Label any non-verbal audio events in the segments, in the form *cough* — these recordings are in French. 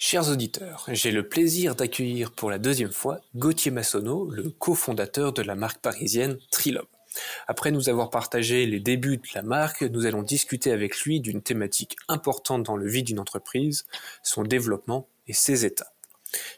Chers auditeurs, j'ai le plaisir d'accueillir pour la deuxième fois Gauthier Massonneau, le cofondateur de la marque parisienne Trilob. Après nous avoir partagé les débuts de la marque, nous allons discuter avec lui d'une thématique importante dans le vie d'une entreprise, son développement et ses états.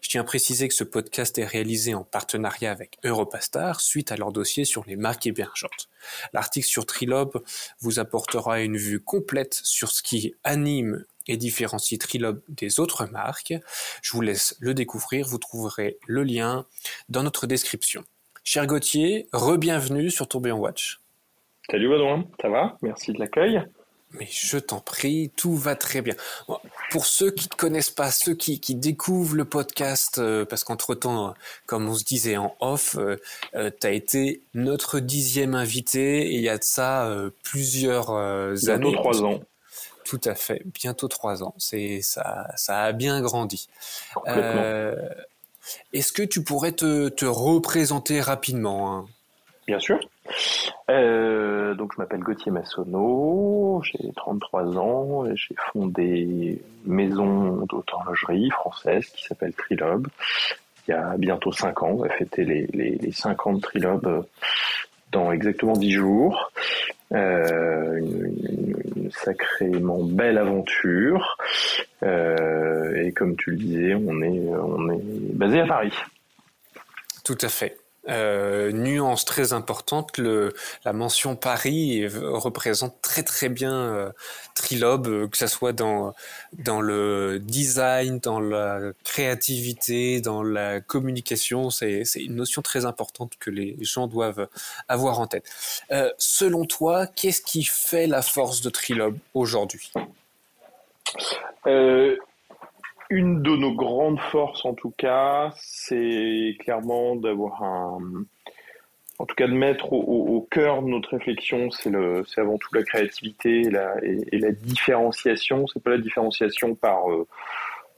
Je tiens à préciser que ce podcast est réalisé en partenariat avec Europastar suite à leur dossier sur les marques émergentes. L'article sur Trilob vous apportera une vue complète sur ce qui anime et différencie Trilob des autres marques. Je vous laisse le découvrir, vous trouverez le lien dans notre description. Cher Gauthier, re-bienvenue sur Tourbillon Watch. Salut Baudouin, ça va? Merci de l'accueil. Mais je t'en prie, tout va très bien. Pour ceux qui ne connaissent pas, ceux qui, découvrent le podcast, euh, parce qu'entre-temps, comme on se disait en off, euh, euh, tu as été notre dixième invité, et il y a de ça plusieurs années. Bientôt trois ans. Tout à fait, bientôt trois ans. C'est ça, ça a bien grandi. Est-ce que tu pourrais te, représenter rapidement hein? Bien sûr. Euh, donc je m'appelle Gauthier Massonneau, j'ai 33 ans et j'ai fondé une maison d'horlogerie française qui s'appelle Trilob. Il y a bientôt 5 ans, on va fêter les, les, les 5 ans de Trilob dans exactement 10 jours. Euh, une, sacrément belle aventure. Euh, et comme tu le disais, on est, on est basé à Paris. Tout à fait. Euh, nuance très importante, le, la mention Paris représente très très bien euh, Trilob, euh, que ce soit dans, dans le design, dans la créativité, dans la communication. C'est une notion très importante que les gens doivent avoir en tête. Euh, selon toi, qu'est-ce qui fait la force de Trilob aujourd'hui? Euh, une de nos grandes forces, en tout cas, c'est clairement d'avoir un, en tout cas de mettre au, cœur de notre réflexion, c'est avant tout la créativité et la, et, la différenciation. C'est pas la différenciation par, euh,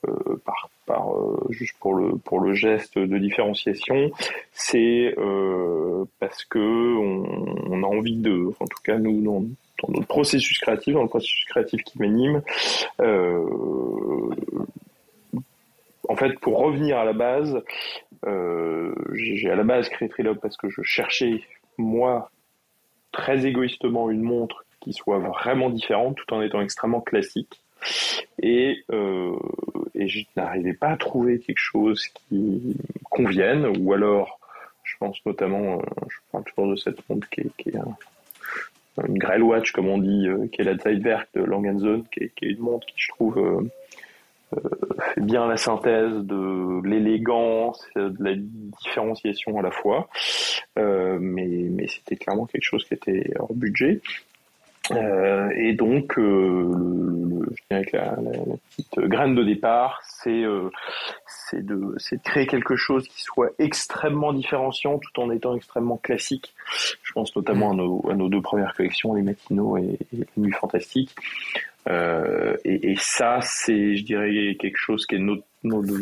euh, par, par euh, juste pour le pour le geste de différenciation. C'est parce que on, a envie de, en tout cas nous dans, dans notre processus créatif, dans le processus créatif qui m'anime, en fait, pour revenir à la base, euh, j'ai à la base créé Trilob parce que je cherchais, moi, très égoïstement, une montre qui soit vraiment différente tout en étant extrêmement classique. Et, euh, je n'arrivais pas à trouver quelque chose qui convienne, ou alors, je pense notamment, euh, je parle toujours de cette montre qui est, une Grail Watch, comme on dit, qui est la Zeitwerk de Langen qui est, qui est une montre qui, je trouve, fait bien la synthèse de l'élégance, de la différenciation à la fois, euh, mais, c'était clairement quelque chose qui était hors budget. Euh, et donc, euh, je dirais que la, petite graine de départ, c'est euh, de, créer quelque chose qui soit extrêmement différenciant tout en étant extrêmement classique. Je pense notamment à nos, à nos deux premières collections, les Matinaux et, et les Nuits Fantastiques. Euh, et, et, ça, c'est, je dirais, quelque chose qui est notre, notre,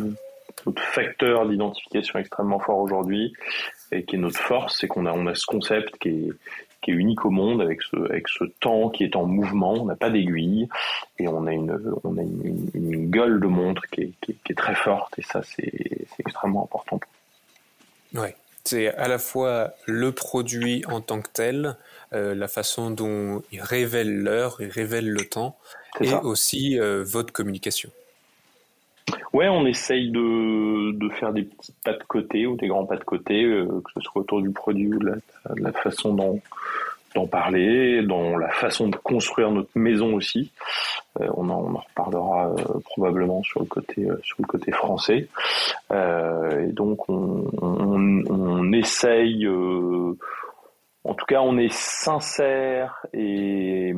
notre facteur d'identification extrêmement fort aujourd'hui et qui est notre force, c'est qu'on a, on a ce concept qui est, qui est unique au monde avec ce, avec ce temps qui est en mouvement. On n'a pas d'aiguille et on a une, on a une, une gueule de montre qui est, qui est, qui est très forte et ça, c'est, c'est extrêmement important. Ouais. C'est à la fois le produit en tant que tel, euh, la façon dont il révèle l'heure, il révèle le temps, et ça. aussi euh, votre communication. Ouais, on essaye de, de, faire des petits pas de côté ou des grands pas de côté, euh, que ce soit autour du produit ou de la, de la façon dont d'en parler, dans la façon de construire notre maison aussi. Euh, on, en, on, en, reparlera euh, probablement sur le côté euh, sur le côté français. et donc on, on, essaye en tout cas, on est sincère et,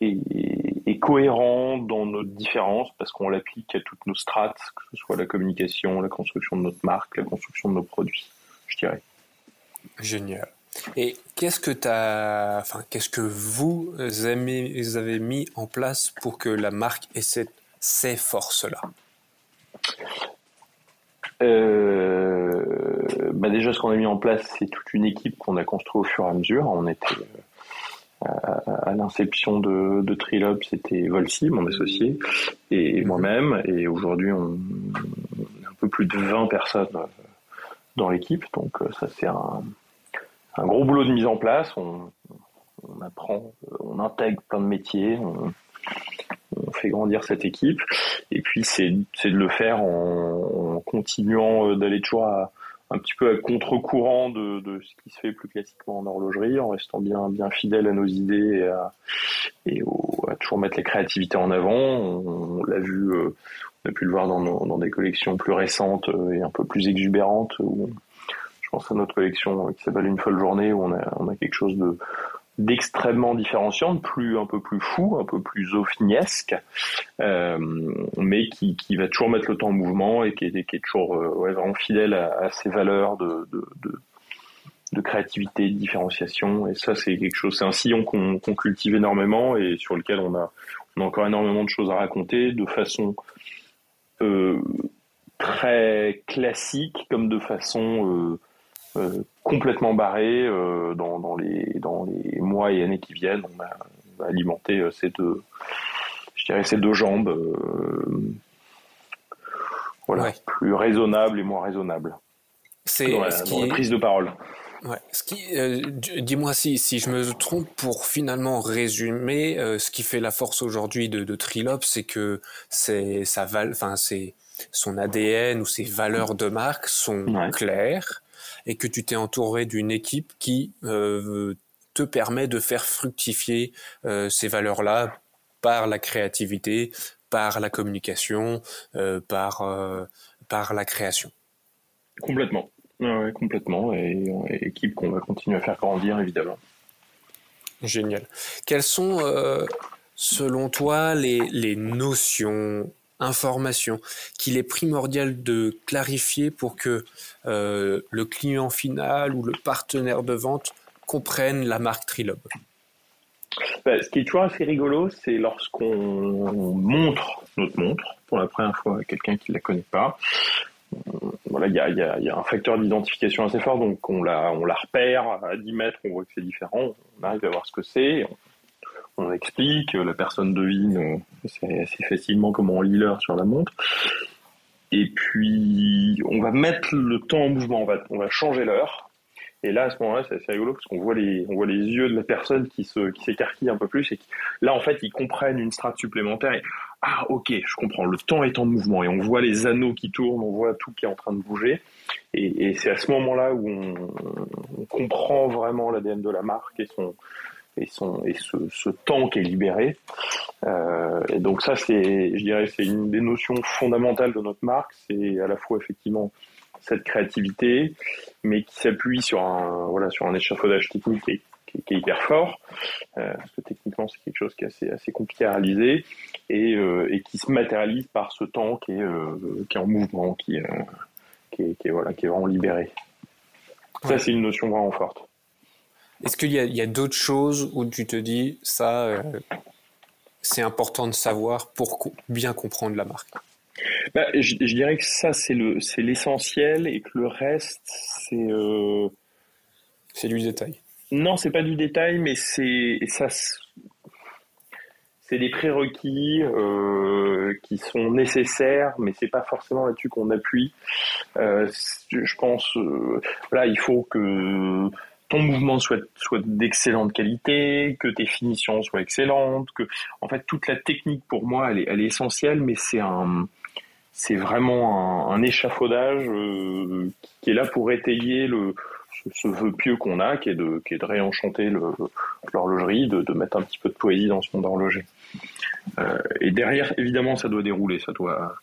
et cohérent dans notre différence parce qu'on l'applique à toutes nos strates, que ce soit la communication, la construction de notre marque, la construction de nos produits, je dirais. Génial. Et qu'est-ce que as, enfin, qu'est-ce que vous avez, mis en place pour que la marque ait cette, ces forces-là? Euh, bah déjà, ce qu'on a mis en place, c'est toute une équipe qu'on a construite au fur et à mesure. On était, à, l'inception de, de Trilob, c'était Volsi, mon associé, et mhm. moi-même. Et aujourd'hui, on, a un peu plus de 20 personnes dans l'équipe. Donc ça, c'est un, un, gros boulot de mise en place. On, on apprend, on intègre plein de métiers. On, on fait grandir cette équipe. Et puis, c'est de le faire en, continuant euh, d'aller toujours un petit peu à contre-courant de, ce qui se fait plus classiquement en horlogerie, en restant bien, bien fidèle à nos idées et, à, et à toujours mettre les créativités en avant. On, l'a vu, euh, on a pu le voir dans, dans, des collections plus récentes euh, et un peu plus exubérantes. Où, à notre collection qui s'appelle Une folle journée, où on a, on a quelque chose de, d'extrêmement différenciante, plus un peu plus fou, un peu plus ofniesque, euh, mais qui, qui, va toujours mettre le temps en mouvement et qui est, qui est toujours euh, ouais, vraiment fidèle à, ses valeurs de, de, de, de, créativité, de différenciation. Et ça, c'est quelque chose, c'est un sillon qu'on cultive énormément et sur lequel on a, on a encore énormément de choses à raconter de façon euh, très classique comme de façon complètement barré euh, dans, dans, les, dans les mois et années qui viennent. On a, alimenté euh, ces deux, je dirais ces deux jambes, voilà, plus raisonnables et moins raisonnables. C'est dans, la, prise de parole. Ouais. Ce qui, dis-moi si, si je me trompe pour finalement résumer, ce qui fait la force aujourd'hui de, de Trilop, c'est que c'est sa val, enfin c'est son ADN ou ses valeurs de marque sont claires et que tu t'es entouré d'une équipe qui euh, te permet de faire fructifier euh, ces valeurs-là par la créativité, par la communication, euh, par, par la création. Complètement. Ouais, complètement. Et, équipe qu'on va continuer à faire grandir, évidemment. Génial. Quelles sont, selon toi, les, les notions information qu'il est primordial de clarifier pour que euh, le client final ou le partenaire de vente comprenne la marque Trilob bah, Ce qui est toujours assez rigolo, c'est lorsqu'on montre notre montre pour la première fois à quelqu'un qui ne la connaît pas. Voilà, il y a, un facteur d'identification assez fort, donc on la, repère à 10 mètres, on voit que c'est différent, on arrive à voir ce que c'est, explique, la personne devine euh, assez facilement comment on lit l'heure sur la montre. Et puis, on va mettre le temps en mouvement, on va, on va changer l'heure. Et là, à ce moment-là, c'est assez rigolo parce qu'on voit les, on voit les yeux de la personne qui se, qui un peu plus et là, en fait, ils comprennent une strate supplémentaire ah, ok, je comprends, le temps est en mouvement et on voit les anneaux qui tournent, on voit tout qui est en train de bouger. Et, et c'est à ce moment-là où on, on comprend vraiment l'ADN de la marque et son, et, son, et ce, ce temps qui est libéré. Euh, et donc ça, c'est, je dirais, c'est une des notions fondamentales de notre marque. C'est à la fois effectivement cette créativité, mais qui s'appuie sur un, voilà, sur un échafaudage technique qui est, qui est, hyper fort, euh, parce que techniquement c'est quelque chose qui est assez, assez compliqué à réaliser, et, euh, et qui se matérialise par ce temps qui est, euh, qui est en mouvement, qui, qui, est, qui, est, voilà, qui est vraiment libéré. Ça, c'est une notion vraiment forte. Est-ce qu'il y a, d'autres choses où tu te dis, ça, euh, c'est important de savoir pour bien comprendre la marque? Bah, je, dirais que ça, c'est l'essentiel et que le reste, c'est. Euh, c'est du détail. Non, c'est pas du détail, mais c'est ça. C'est des prérequis euh, qui sont nécessaires, mais c'est pas forcément là-dessus qu'on appuie. je pense, là, il faut que mouvement soit, d'excellente qualité, que tes finitions soient excellentes, que en fait toute la technique pour moi elle est, elle est essentielle, mais c'est un c'est vraiment un, échafaudage euh, qui est là pour étayer le ce, vœu pieux qu'on a, qui est de qui est de réenchanter l'horlogerie, de, mettre un petit peu de poésie dans ce monde horloger. Euh, et derrière, évidemment, ça doit dérouler, ça doit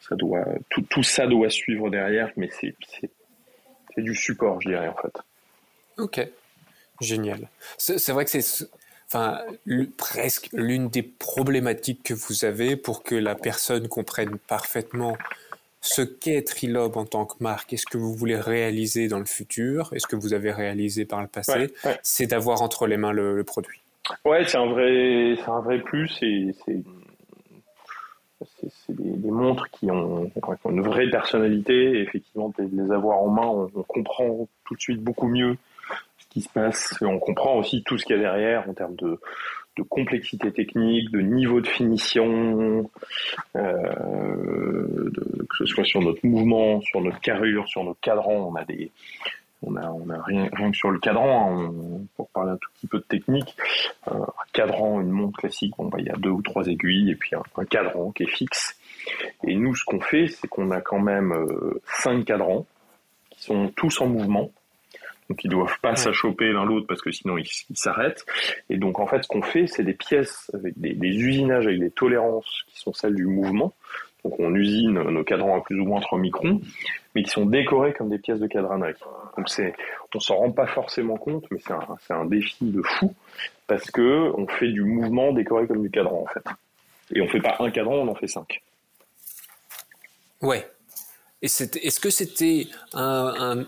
ça doit tout, tout ça doit suivre derrière, mais c'est du support, je dirais en fait. Ok, génial. C'est vrai que c'est enfin, presque l'une des problématiques que vous avez pour que la personne comprenne parfaitement ce qu'est Trilob en tant que marque et ce que vous voulez réaliser dans le futur et ce que vous avez réalisé par le passé, c'est d'avoir entre les mains le, produit. Ouais, c'est un vrai, c'est un vrai plus c'est c'est des, montres qui ont, une vraie personnalité. Et effectivement, de les avoir en main, on, comprend tout de suite beaucoup mieux qui se passe. On comprend aussi tout ce qu'il y a derrière en termes de, complexité technique, de niveau de finition, euh, que ce soit sur notre mouvement, sur notre carrure, sur notre cadran. On a des, on a, on a rien, rien que sur le cadran, hein, pour parler un tout petit peu de technique, euh, un cadran, une montre classique, bah, il y a deux ou trois aiguilles et puis un, cadran qui est fixe. Et nous, ce qu'on fait, c'est qu'on a quand même euh, cinq cadrans qui sont tous en mouvement. Donc ils doivent pas s'achoper l'un l'autre parce que sinon ils s'arrêtent. Et donc en fait, ce qu'on fait, c'est des pièces avec des, des, usinages avec des tolérances qui sont celles du mouvement. Donc on usine nos cadrans à plus ou moins 3 microns, mais qui sont décorés comme des pièces de cadranerie. Donc c'est, on s'en rend pas forcément compte, mais c'est un, c'est un défi de fou parce que on fait du mouvement décoré comme du cadran en fait. Et on fait pas un cadran, on en fait cinq. Ouais, est-ce que c'était un,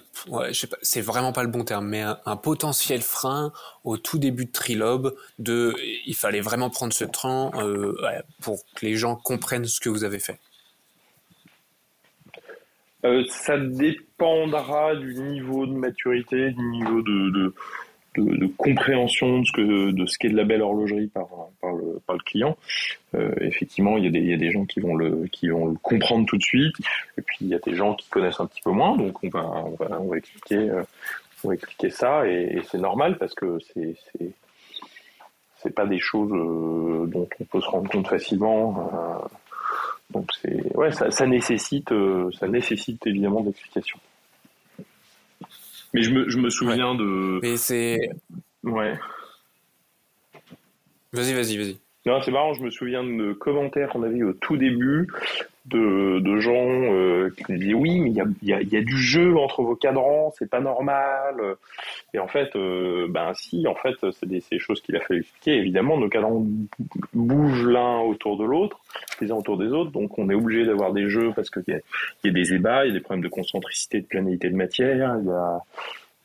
je sais pas, c'est vraiment pas le bon terme, mais un, potentiel frein au tout début de Trilobe de, il fallait vraiment prendre ce temps euh, pour que les gens comprennent ce que vous avez fait? Euh, ça dépendra du niveau de maturité, du niveau de, compréhension de ce que de ce qu'est de la belle horlogerie par, par, le, par le client. Euh, effectivement, il y, a des, il y a des gens qui vont le qui vont le comprendre tout de suite, et puis il y a des gens qui connaissent un petit peu moins, donc on va on va, on va expliquer euh, on va expliquer ça, et, c'est normal parce que c'est c'est c'est pas des choses euh, dont on peut se rendre compte facilement. Donc c'est ouais, ça nécessite ça nécessite évidemment d'explications. Mais je me, je me souviens de. Mais c'est. Ouais. Vas-y, vas-y, vas-y. Non, c'est marrant, je me souviens de commentaires qu'on avait eu au tout début de, gens euh, qui me disaient oui, mais il y a, du jeu entre vos cadrans, c'est pas normal. Et en fait, euh, ben si, en fait, c'est des, choses qu'il a fallu expliquer. Évidemment, nos cadrans bougent l'un autour de l'autre, les uns autour des autres, donc on est obligé d'avoir des jeux parce qu'il y a, y a des ébats, il y a des problèmes de concentricité, de planalité de matière, il y a,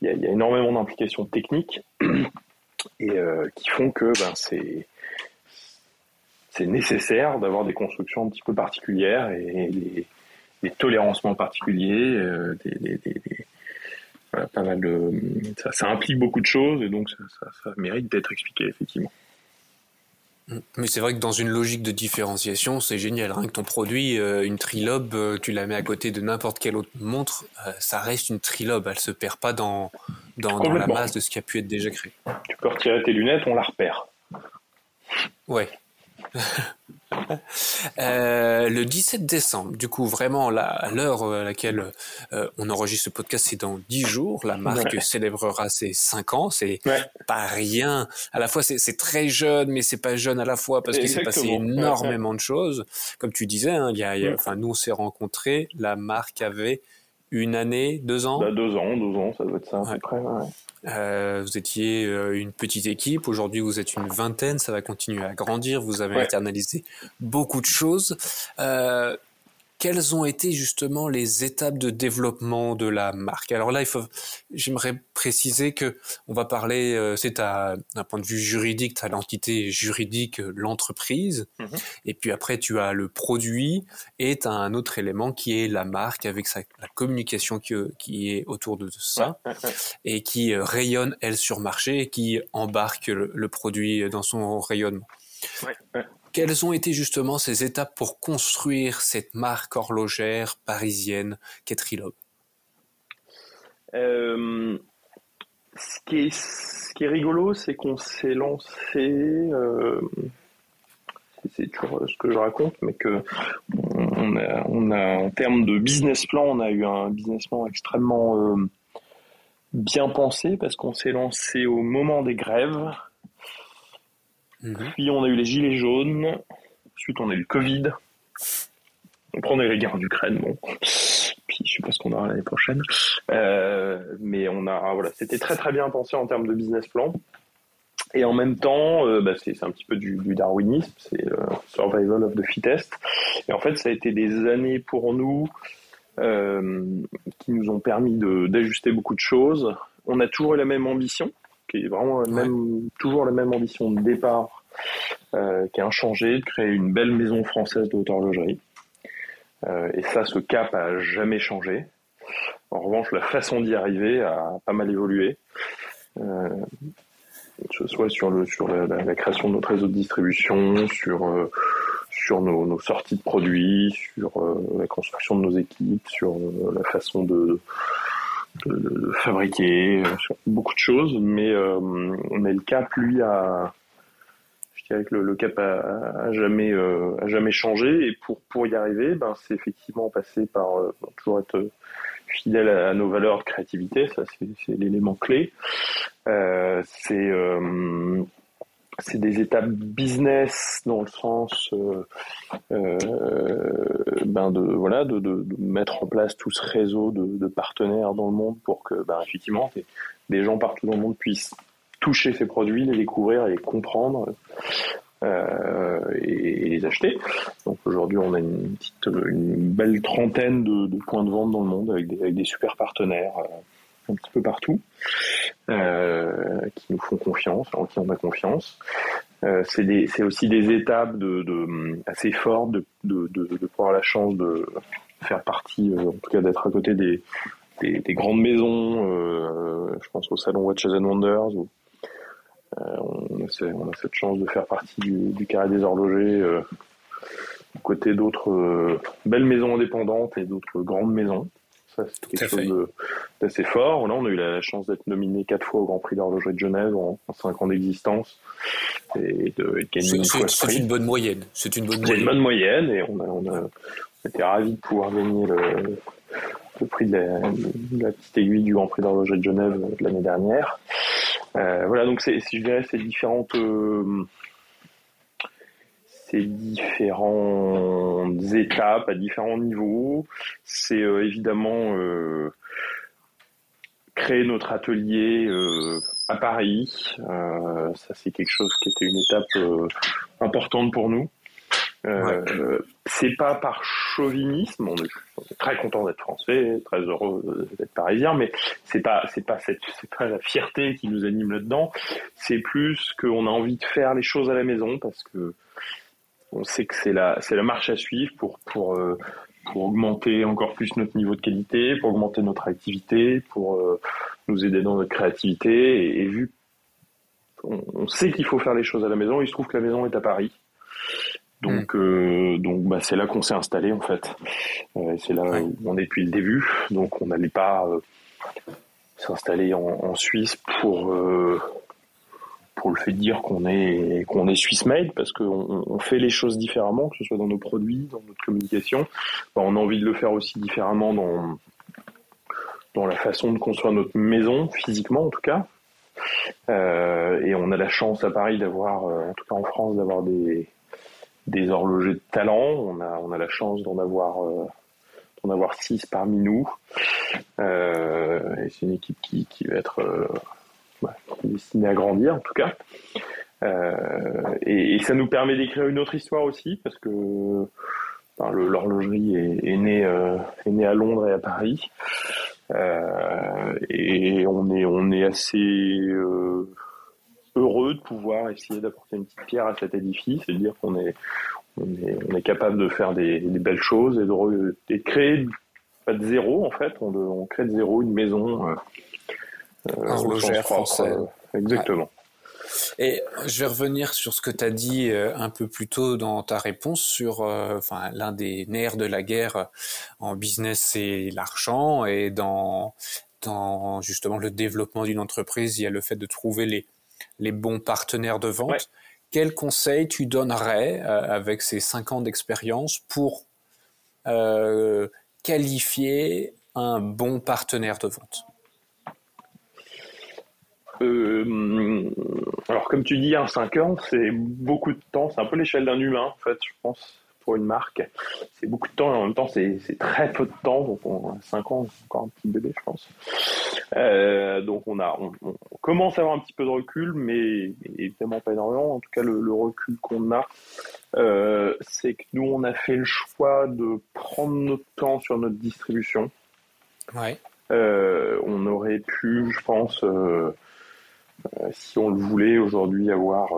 y a, y a énormément d'implications techniques *clears throat* et euh, qui font que ben c'est c'est nécessaire d'avoir des constructions un petit peu particulières et des, des tolérancements particuliers, euh, des, voilà, pas mal de, ça, ça, implique beaucoup de choses et donc ça, ça, ça mérite d'être expliqué effectivement. Mais c'est vrai que dans une logique de différenciation, c'est génial. Rien que ton produit, euh, une trilobe, euh, tu la mets à côté de n'importe quelle autre montre, ça reste une trilobe. Elle se perd pas dans, dans, dans, la masse de ce qui a pu être déjà créé. Tu peux retirer tes lunettes, on la repère. Ouais, *laughs* euh, le 17 décembre, du coup, vraiment, là, à l'heure à laquelle euh, on enregistre ce podcast, c'est dans 10 jours. La marque célébrera ses 5 ans. C'est pas rien. À la fois, c'est très jeune, mais c'est pas jeune à la fois parce qu'il s'est passé énormément de choses. Comme tu disais, hein, y a, nous, on s'est rencontrés. La marque avait une année, deux ans? Bah, deux ans, deux ans, ça doit être ça à peu près. Euh, vous étiez euh, une petite équipe, aujourd'hui vous êtes une vingtaine, ça va continuer à grandir, vous avez internalisé beaucoup de choses. Euh, quelles ont été justement les étapes de développement de la marque? Alors là, il faut, j'aimerais préciser que on va parler, euh, c'est à d'un point de vue juridique, tu as l'entité juridique, euh, l'entreprise, mhm. et puis après tu as le produit et tu as un autre élément qui est la marque avec sa, la communication qui, qui est autour de ça et qui euh, rayonne elle sur marché et qui embarque le, le produit dans son rayonnement. Ouais, quelles ont été justement ces étapes pour construire cette marque horlogère parisienne qu'est Trilobe euh, ce, qui est, rigolo, c'est qu'on s'est lancé, euh, c'est toujours ce que je raconte, mais que on a, on a, en termes de business plan, on a eu un business plan extrêmement euh, bien pensé parce qu'on s'est lancé au moment des grèves Mhm. Puis on a eu les gilets jaunes. Ensuite on a eu le Covid. On a eu les guerres d'Ukraine, bon. Puis je sais pas ce qu'on aura l'année prochaine. Euh, mais on a voilà, c'était très très bien pensé en termes de business plan. Et en même temps, euh, bah, c'est un petit peu du, darwinisme, c'est euh, survival of the fittest. Et en fait, ça a été des années pour nous qui nous ont permis d'ajuster beaucoup de choses. On a toujours eu la même ambition, qui est vraiment même, toujours la même ambition de départ, euh, qui est inchangée, de créer une belle maison française de haute horlogerie. Euh, et ça, ce cap a jamais changé. En revanche, la façon d'y arriver a pas mal évolué. que ce soit sur, le, sur la, création de notre réseau de distribution, sur, euh, sur nos, sorties de produits, sur euh, la construction de nos équipes, sur euh, la façon de, de, fabriquer, sur beaucoup de choses. Mais, mais le cap, lui, a, je dirais que le, cap a, jamais, jamais changé. Et pour, pour y arriver, ben, c'est effectivement passer par toujours être fidèle à, nos valeurs de créativité, ça c'est l'élément clé. Euh, c'est euh, c'est des étapes business dans le sens euh, euh ben de voilà de, mettre en place tout ce réseau de, partenaires dans le monde pour que ben effectivement des, gens partout dans le monde puissent toucher ces produits, les découvrir, les comprendre euh, et, les acheter. Donc aujourd'hui, on a une, petite, belle trentaine de, points de vente dans le monde avec des, super partenaires un petit peu partout euh, qui nous font confiance, en qui on a confiance. Euh, c'est aussi des étapes assez fortes de, de, de, la chance de faire partie, euh, en tout cas d'être à côté des, des, des grandes maisons. Je pense au salon Watches and Wonders euh, on, a, cette chance de faire partie du, carré des horlogers côté d'autres belles maisons indépendantes et d'autres grandes maisons. Ça, c'est quelque chose d'assez fort. Là, on a eu la chance d'être nominé quatre fois au Grand Prix d'horlogerie de Genève en, cinq ans d'existence et de, gagner une fois C'est une bonne moyenne. C'est une bonne moyenne. une bonne moyenne et on a, on a été ravis de pouvoir gagner le, le prix de la, petite aiguille du Grand Prix d'horlogerie de Genève de l'année dernière. Euh, voilà, donc c'est, je dirais, ces différentes, euh, différentes étapes à différents niveaux. C'est euh, évidemment créer notre atelier à Paris. ça, c'est quelque chose qui était une étape importante pour nous. Euh, c'est pas par chauvinisme, on est, très content d'être français, très heureux d'être parisien, mais c'est pas c'est pas cette c'est pas la fierté qui nous anime là-dedans. C'est plus qu'on a envie de faire les choses à la maison parce que on sait que c'est la c'est la marche à suivre pour pour euh, pour augmenter encore plus notre niveau de qualité, pour augmenter notre activité, pour euh, nous aider dans notre créativité. Et, vu on, on sait qu'il faut faire les choses à la maison, il se trouve que la maison est à Paris. Donc, mm. euh, donc bah, c'est là qu'on s'est installé en fait. C'est là où on est depuis le début. Donc on n'allait pas s'installer en, Suisse pour pour le fait de dire qu'on est qu'on est Swiss made parce qu'on on fait les choses différemment, que ce soit dans nos produits, dans notre communication. On a envie de le faire aussi différemment dans dans la façon de construire notre maison physiquement en tout cas. et on a la chance à Paris d'avoir, en tout cas en France, d'avoir des horlogers de talent. On a, on la chance d'en avoir, euh, d'en avoir six parmi nous. Euh, et c'est une équipe qui, qui va être euh, destinée à grandir, en tout cas. Euh, et, ça nous permet d'écrire une autre histoire aussi, parce que l'horlogerie est, née, euh, née à Londres et à Paris. Euh, et on est, on est assez heureux de pouvoir essayer d'apporter une petite pierre à cet édifice et de dire qu'on est, on est, capable de faire des, belles choses et de, créer, pas de zéro en fait, on crée de zéro une maison euh, euh française. Euh, exactement. Et je vais revenir sur ce que tu as dit euh, un peu plus tôt dans ta réponse sur enfin, l'un des nerfs de la guerre en business, c'est l'argent. Et dans, dans justement le développement d'une entreprise, il y a le fait de trouver les, les bons partenaires de vente. Quel conseil tu donnerais euh, avec ces cinq ans d'expérience pour euh, qualifier un bon partenaire de vente? Euh, alors comme tu dis, 5 ans, c'est beaucoup de temps, c'est un peu l'échelle d'un humain en fait, je pense pour une marque. C'est beaucoup de temps et en même temps, c'est très peu de temps. Donc, on, 5 ans, c'est encore un petit bébé, je pense. Euh, donc, on, a, on, commence à avoir un petit peu de recul, mais évidemment pas énormément. En tout cas, le, recul qu'on a, euh, c'est que nous, on a fait le choix de prendre notre temps sur notre distribution. Ouais. On aurait pu, je pense, si on le voulait aujourd'hui, avoir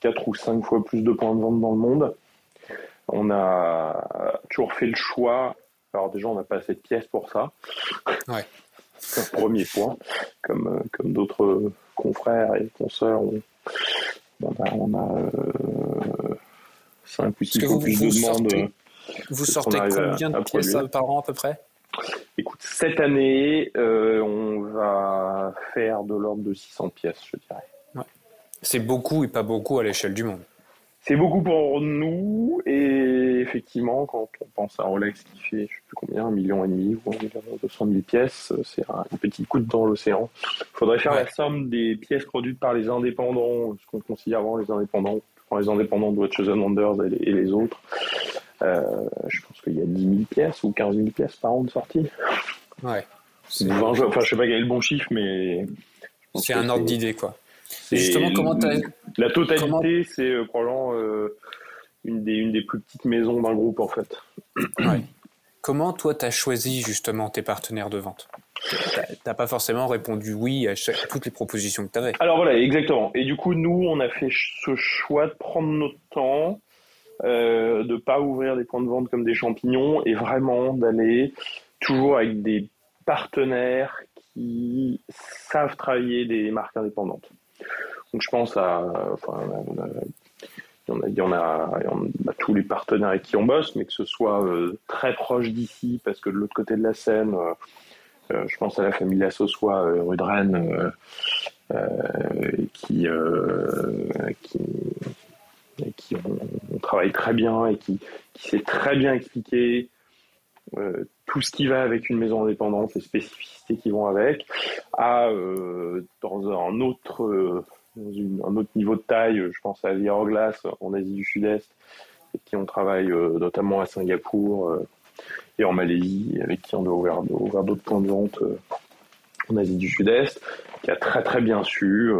4 ou 5 fois plus de points de vente dans le monde. On a toujours fait le choix. Alors déjà, on n'a pas assez de pièces pour ça. Ouais. C'est un premier point, comme, comme d'autres confrères et consoeurs, on, on a, 5 ou 6 fois plus de demandes. Vous sortez combien de pièces par an à peu près? Écoute, cette année, on va faire de l'ordre de 600 pièces, je dirais. C'est beaucoup et pas beaucoup à l'échelle du monde. C'est beaucoup pour nous et effectivement, quand on pense à Rolex qui fait, je ne sais plus combien, un million et demi ou 200 000 pièces, c'est un petit coup dans l'océan. Il faudrait faire la somme des pièces produites par les indépendants, ce qu'on considère avant les indépendants, les indépendants de Watches and Wonders et les, autres. Euh, je pense qu'il y a 10 000 pièces ou 15 000 pièces par an de sortie. Ouais. enfin, je sais pas quel est le bon chiffre, mais. C'est un ordre d'idée, quoi. Justement, comment La totalité, c'est euh, probablement euh, une, des, une des plus petites maisons d'un groupe, en fait. Comment, toi, tu as choisi justement tes partenaires de vente? Tu n'as pas forcément répondu oui à, toutes les propositions que tu avais. Alors voilà, exactement. Et du coup, nous, on a fait ce choix de prendre notre temps, euh, de pas ouvrir des points de vente comme des champignons et vraiment d'aller toujours avec des partenaires qui savent travailler des marques indépendantes. Donc je pense à, enfin, il y en a, tous les partenaires avec qui on bosse, mais que ce soit euh, très proche d'ici, parce que de l'autre côté de la Seine, euh, euh, je pense à la famille Lassossois, rue de Rennes, qui, qui, on, travaille très bien et qui, qui sait très bien expliquer tout ce qui va avec une maison indépendante, les spécificités qui vont avec, à dans un autre dans un autre niveau de taille, je pense à Glass en Asie du Sud-Est, et qui on travaille euh, notamment à Singapour euh, et en Malaisie, avec qui on doit ouvrir, d'autres points de vente euh, en Asie du Sud-Est, qui a très très bien su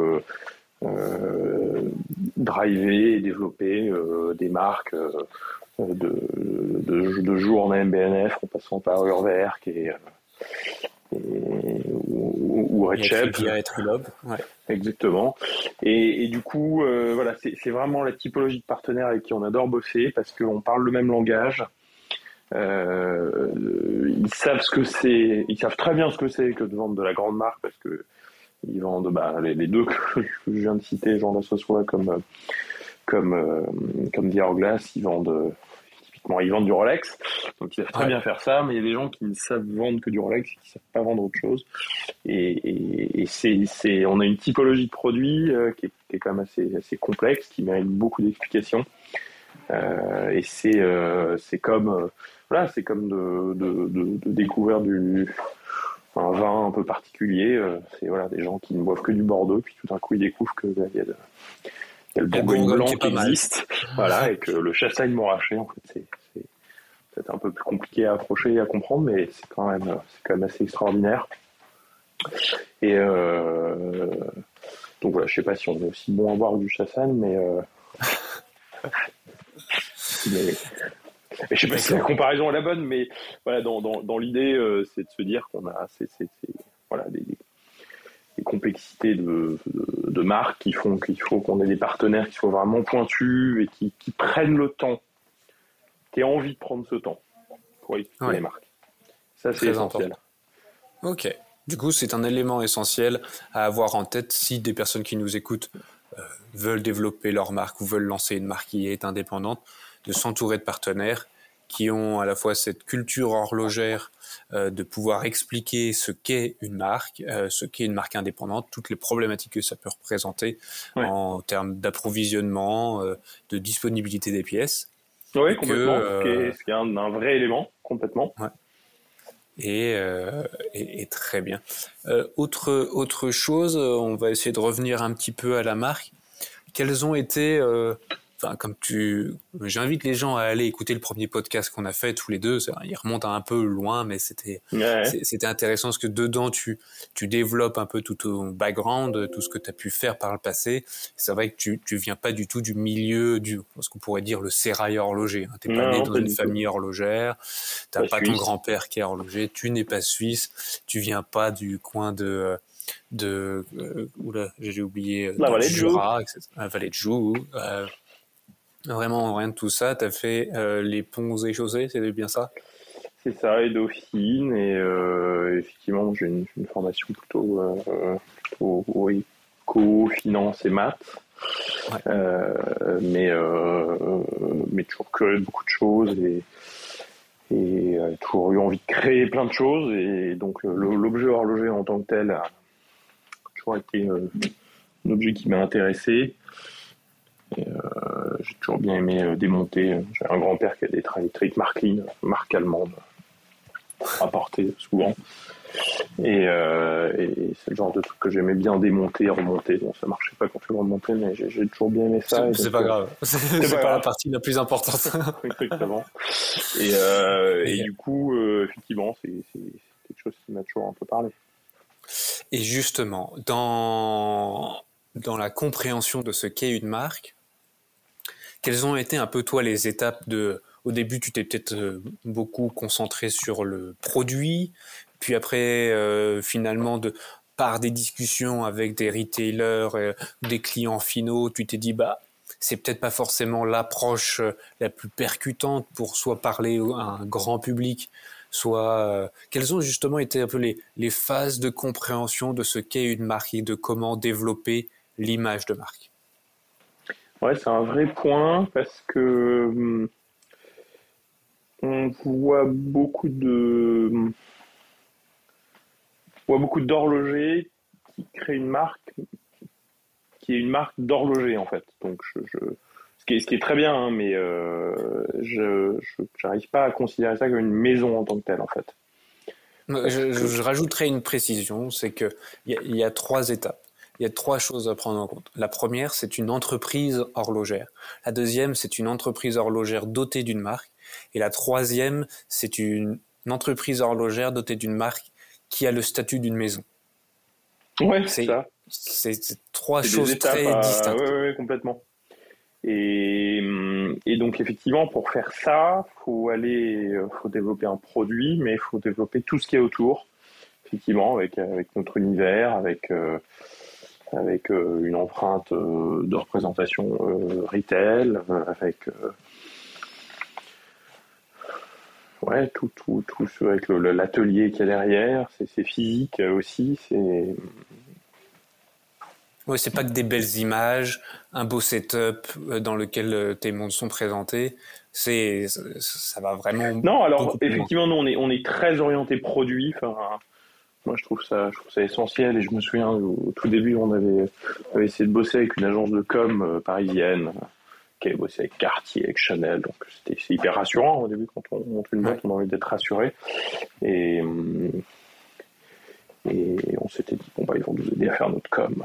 driver et développer des marques de, de, de jour en MBNF en passant par Urwerk et ou, ou Red Ouais. Exactement. Et, du coup, euh, voilà, c'est vraiment la typologie de partenaires avec qui on adore bosser parce qu'on parle le même langage. Euh, ils savent ce que c'est, ils savent très bien ce que c'est que de vendre de la grande marque parce que ils vendent bah, les, deux *laughs* que je viens de citer, Jean Lassossois comme comme euh, comme Glass, ils vendent Bon, ils vendent du Rolex, donc ils savent très bien faire ça, mais il y a des gens qui ne savent vendre que du Rolex et qui ne savent pas vendre autre chose. Et, c'est, on a une typologie de produits euh, qui, est, quand même assez, assez complexe, qui mérite beaucoup d'explications. Euh, et c'est, euh, c'est comme, voilà, c'est comme de, découvrir du, un vin un peu particulier. c'est voilà, des gens qui ne boivent que du Bordeaux, puis tout d'un coup ils découvrent que bah, y y a le Bourgogne blanc qui, existe, *laughs* voilà, et que le chassagne montrachet, en fait, c'est peut-être un peu plus compliqué à approcher et à comprendre, mais c'est quand même, c'est quand même assez extraordinaire. Et euh, donc voilà, je sais pas si on est aussi bon à boire du chassagne, mais, euh, *laughs* mais, je sais pas si la comparaison est la bonne, mais voilà, dans, dans, dans l'idée, euh, c'est de se dire qu'on a, voilà, des, des complexités de, de, marques qui font qu'il faut qu'on ait des partenaires qui soient vraiment pointus et qui, qui prennent le temps, qui aient envie de prendre ce temps pour expliquer les marques. Ça, c'est essentiel. Ok. Du coup, c'est un élément essentiel à avoir en tête si des personnes qui nous écoutent euh, veulent développer leur marque ou veulent lancer une marque qui est indépendante, de s'entourer de partenaires qui ont à la fois cette culture horlogère euh, de pouvoir expliquer ce qu'est une marque, euh, ce qu'est une marque indépendante, toutes les problématiques que ça peut représenter en termes d'approvisionnement, euh, de disponibilité des pièces. Oui, complètement. C'est un, un, vrai élément, complètement. Et, et, très bien. autre, autre chose, on va essayer de revenir un petit peu à la marque. Quels ont été comme tu, j'invite les gens à aller écouter le premier podcast qu'on a fait tous les deux. Il remonte un peu loin, mais c'était, c'était intéressant parce que dedans tu, tu développes un peu tout ton background, tout ce que tu as pu faire par le passé. C'est vrai que tu, tu viens pas du tout du milieu du, ce qu'on pourrait dire le sérail horloger. Hein. T'es pas né dans une famille horlogère. T'as pas, ton grand-père qui est horloger. Tu n'es pas suisse. Tu viens pas du coin de, de euh, oula j'ai oublié la vallée de Jura, la vallée de Joux euh, Vraiment rien de tout ça. Tu as fait euh, les ponts et chaussées, c'est bien ça? C'est ça, et Dauphine. Et euh, effectivement, j'ai une, formation plutôt, euh, éco, finance et maths. mais, mais toujours curieux de beaucoup de choses et, et toujours eu envie de créer plein de choses. Et donc l'objet horloger en tant que tel a toujours été un objet qui m'a intéressé. Euh, j'ai toujours bien aimé euh, démonter. J'ai un grand-père qui a des électriques Marklin, marque allemande, rapporté souvent. Euh, et, c'est le genre de truc que j'aimais bien démonter, remonter. Bon, ça marchait pas quand je le remontais, mais j'ai toujours bien aimé ça. C'est pas grave. C'est pas, la partie la plus importante. *laughs* Exactement. Et, et, du coup, effectivement, c'est quelque chose qui m'a toujours un peu parlé. Et justement, dans dans la compréhension de ce qu'est une marque, quelles ont été un peu toi les étapes de au début tu t'es peut-être euh, beaucoup concentré sur le produit, puis après euh, finalement de par des discussions avec des retailers, euh, des clients finaux, tu t'es dit bah c'est peut-être pas forcément l'approche la plus percutante pour soit parler à un grand public, soit quelles ont justement été un peu les, les phases de compréhension de ce qu'est une marque et de comment développer l'image de marque? Ouais, c'est un vrai point parce que hum, on voit beaucoup de on voit beaucoup d'horlogers qui créent une marque qui est une marque d'horloger en fait. Donc je, ce, qui est, très bien, hein, mais euh, je n'arrive pas à considérer ça comme une maison en tant que telle en fait. Je, je, rajouterai une précision, c'est qu'il y, y a trois étapes il y a trois choses à prendre en compte. La première, c'est une entreprise horlogère. La deuxième, c'est une entreprise horlogère dotée d'une marque. Et la troisième, c'est une entreprise horlogère dotée d'une marque qui a le statut d'une maison. Ouais, c'est ça. C'est trois choses très distinctes. Oui, ouais, complètement. Et, et, donc effectivement, pour faire ça, faut aller, faut développer un produit, mais il faut développer tout ce qui est autour. Effectivement, avec avec notre univers, avec euh, avec euh, une empreinte euh, de représentation euh, retail, avec ouais, tout, tout, tout avec l'atelier qui est derrière, c'est physique aussi, c'est. Ouais, c'est pas que des belles images, un beau setup dans lequel tes montres sont présentées. C'est, ça va vraiment. Non, alors effectivement, nous on est on est très orienté produit. Enfin, moi, je trouve ça, je trouve ça essentiel. Et je me souviens, au tout début, on avait, essayé de bosser avec une agence de com euh, parisienne qui avait bossé avec Cartier, avec Chanel. Donc, c'était hyper rassurant au début quand on monte une boîte, on a envie d'être rassuré. Et, euh, et on s'était dit bon bah ils vont nous aider à faire notre com.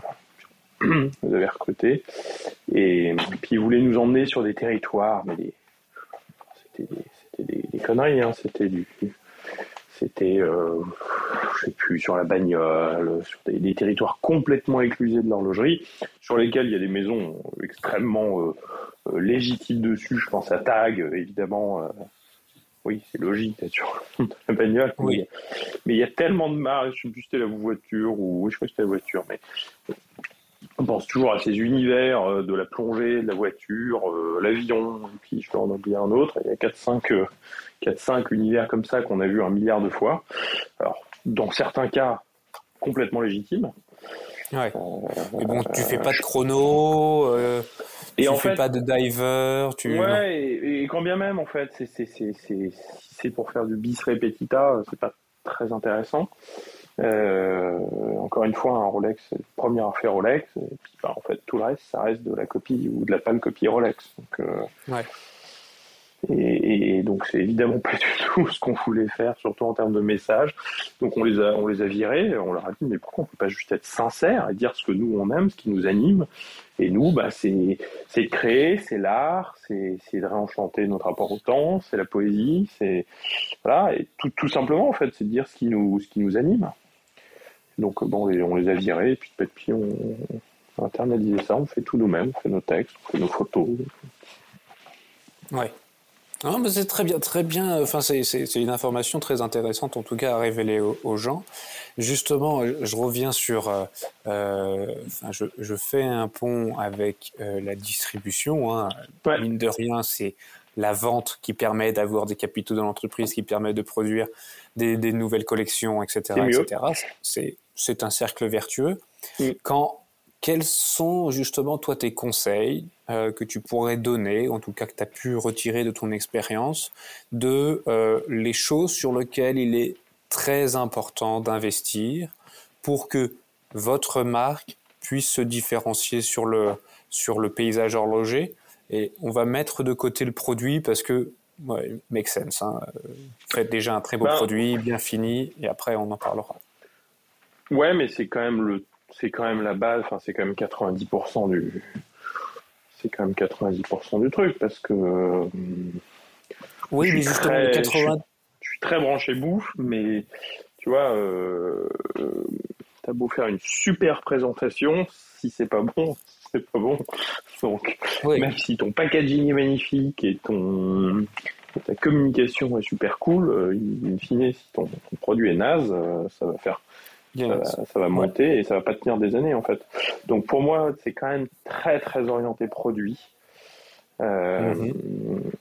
*clears throat* Vous avez recruté. Et puis ils voulaient nous emmener sur des territoires, mais c'était des, des, conneries. Hein. C'était du c'était, euh, je sais plus, sur la bagnole, sur des, territoires complètement éclusés de l'horlogerie, sur lesquels il y a des maisons extrêmement euh, euh, légitimes dessus. Je pense à Tag, évidemment. oui, c'est logique, d'être sur *laughs* la bagnole. Oui. Mais, il y a tellement de marques, je sais plus si c'était la voiture ou, oui, je crois que c'était la voiture, mais on pense toujours à ces univers de la plongée, de la voiture, l'avion, et puis je peux en oublier un autre. Il y a 4-5 4-5 univers comme ça qu'on a vu un milliard de fois. Alors, dans certains cas, complètement légitimes. Ouais. Mais bon, tu fais pas de chrono, euh, et tu en fais pas de diver. Tu... Ouais, et, quand bien même, en fait, c'est pour faire du bis repetita, c'est pas très intéressant. Euh, encore une fois, un Rolex, c'est le premier Rolex, et puis bah, en fait, tout le reste, ça reste de la copie ou de la pâle copie Rolex. Donc, euh, ouais. Et, donc c'est évidemment *laughs* pas du tout ce qu'on voulait faire, surtout en termes de messages. Donc on les a, on les a virés. On leur a dit mais pourquoi on peut pas juste être sincère et dire ce que nous on aime, ce qui nous anime? Et nous, bah c'est c'est de créer, c'est l'art, c'est c'est de réenchanter notre rapport au temps, c'est la poésie, c'est voilà et tout tout simplement en fait, c'est de dire ce qui nous ce qui nous anime. Donc bon, on les a virés et puis petit on, on internalisé ça, on fait tout nous-mêmes, on fait nos textes, on fait nos photos. Ouais. Non, mais c'est très bien, très bien. Enfin, c'est une information très intéressante, en tout cas, à révéler aux, gens. Justement, je reviens sur. Euh, euh, enfin, je, je, fais un pont avec euh, la distribution. Hein. Mine de rien, c'est la vente qui permet d'avoir des capitaux dans l'entreprise, qui permet de produire des, des nouvelles collections, etc., etc. C'est c'est un cercle vertueux. Quand quels sont justement toi tes conseils euh, que tu pourrais donner, en tout cas que tu as pu retirer de ton expérience, de euh, les choses sur lesquelles il est très important d'investir pour que votre marque puisse se différencier sur le, sur le paysage horloger? Et on va mettre de côté le produit parce que, ouais, make sense. Hein. Faites déjà un très beau ben produit, bien fini, et après on en parlera. Ouais, mais c'est quand même le, c'est quand même la base. Enfin, c'est quand même 90% du, c'est quand même 90% du truc parce que. Euh, oui, mais justement, 80. Je, suis très branché bouffe, mais tu vois, euh, t'as beau faire une super présentation, si c'est pas bon, c'est pas bon. Donc, même si ton packaging est magnifique et ton ta communication est super cool, euh, in fine, si ton, produit est naze, ça va faire ça, va monter et ça va pas tenir des années en fait. Donc pour moi, c'est quand même très très orienté produit. Euh, mhm.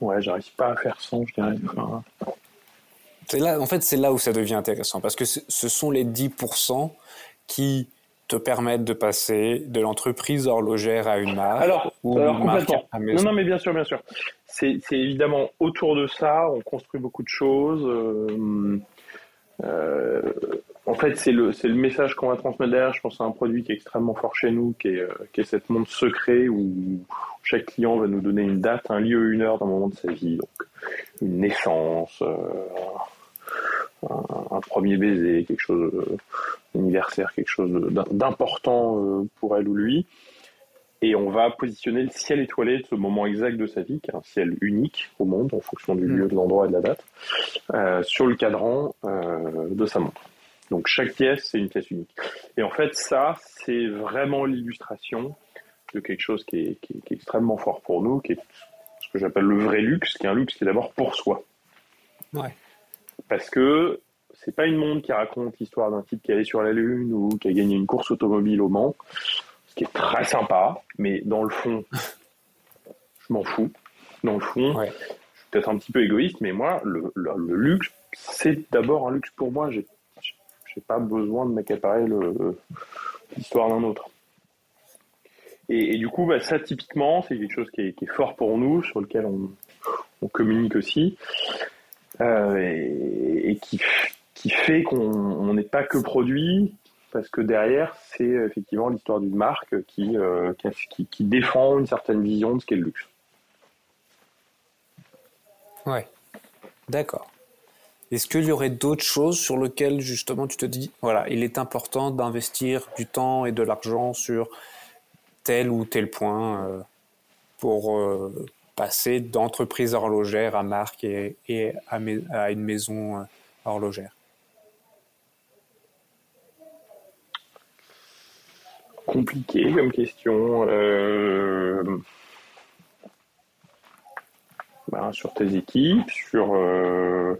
Ouais, j'arrive pas à faire sans, je dirais. c'est là, en fait, c'est là où ça devient intéressant parce que ce sont les 10% qui te permettent de passer de l'entreprise horlogère à une marque alors, ou une marque à maison. Non, non, mais bien sûr, bien sûr. C'est évidemment autour de ça, on construit beaucoup de choses. Euh, euh, en fait, c'est le, c'est le message qu'on va transmettre derrière. Je pense à un produit qui est extrêmement fort chez nous, qui est, euh, qui est cette montre secret où chaque client va nous donner une date, un lieu, une heure d'un moment de sa vie. Donc, une naissance, euh, un, premier baiser, quelque chose d'anniversaire, quelque chose d'important pour elle ou lui. Et on va positionner le ciel étoilé de ce moment exact de sa vie, qui est un ciel unique au monde en fonction du lieu, de l'endroit et de la date, euh, sur le cadran euh, de sa montre. Donc chaque pièce, c'est une pièce unique. Et en fait, ça, c'est vraiment l'illustration de quelque chose qui est, qui, est, extrêmement fort pour nous, qui est ce que j'appelle le vrai luxe, qui est un luxe qui est d'abord pour soi. Ouais. Parce que c'est pas une montre qui raconte l'histoire d'un type qui est allé sur la Lune ou qui a gagné une course automobile au Mans qui est très sympa, mais dans le fond, je m'en fous. Dans le fond, je suis peut-être un petit peu égoïste, mais moi, le, luxe, c'est d'abord un luxe pour moi. J'ai, j'ai pas besoin de m'accaparer l'histoire d'un autre. Et, du coup, bah, ça, typiquement, c'est quelque chose qui est, fort pour nous, sur lequel on, communique aussi, euh, et, qui, qui fait qu'on n'est pas que produit, parce que derrière, c'est effectivement l'histoire d'une marque qui, euh, qui, défend une certaine vision de ce qu'est le luxe. Ouais, d'accord. Est-ce qu'il y aurait d'autres choses sur lesquelles justement tu te dis, voilà, il est important d'investir du temps et de l'argent sur tel ou tel point euh, pour euh, passer d'entreprise horlogère à marque et, à, une maison horlogère? Compliqué comme question. Euh, ben, sur tes équipes, sur, euh,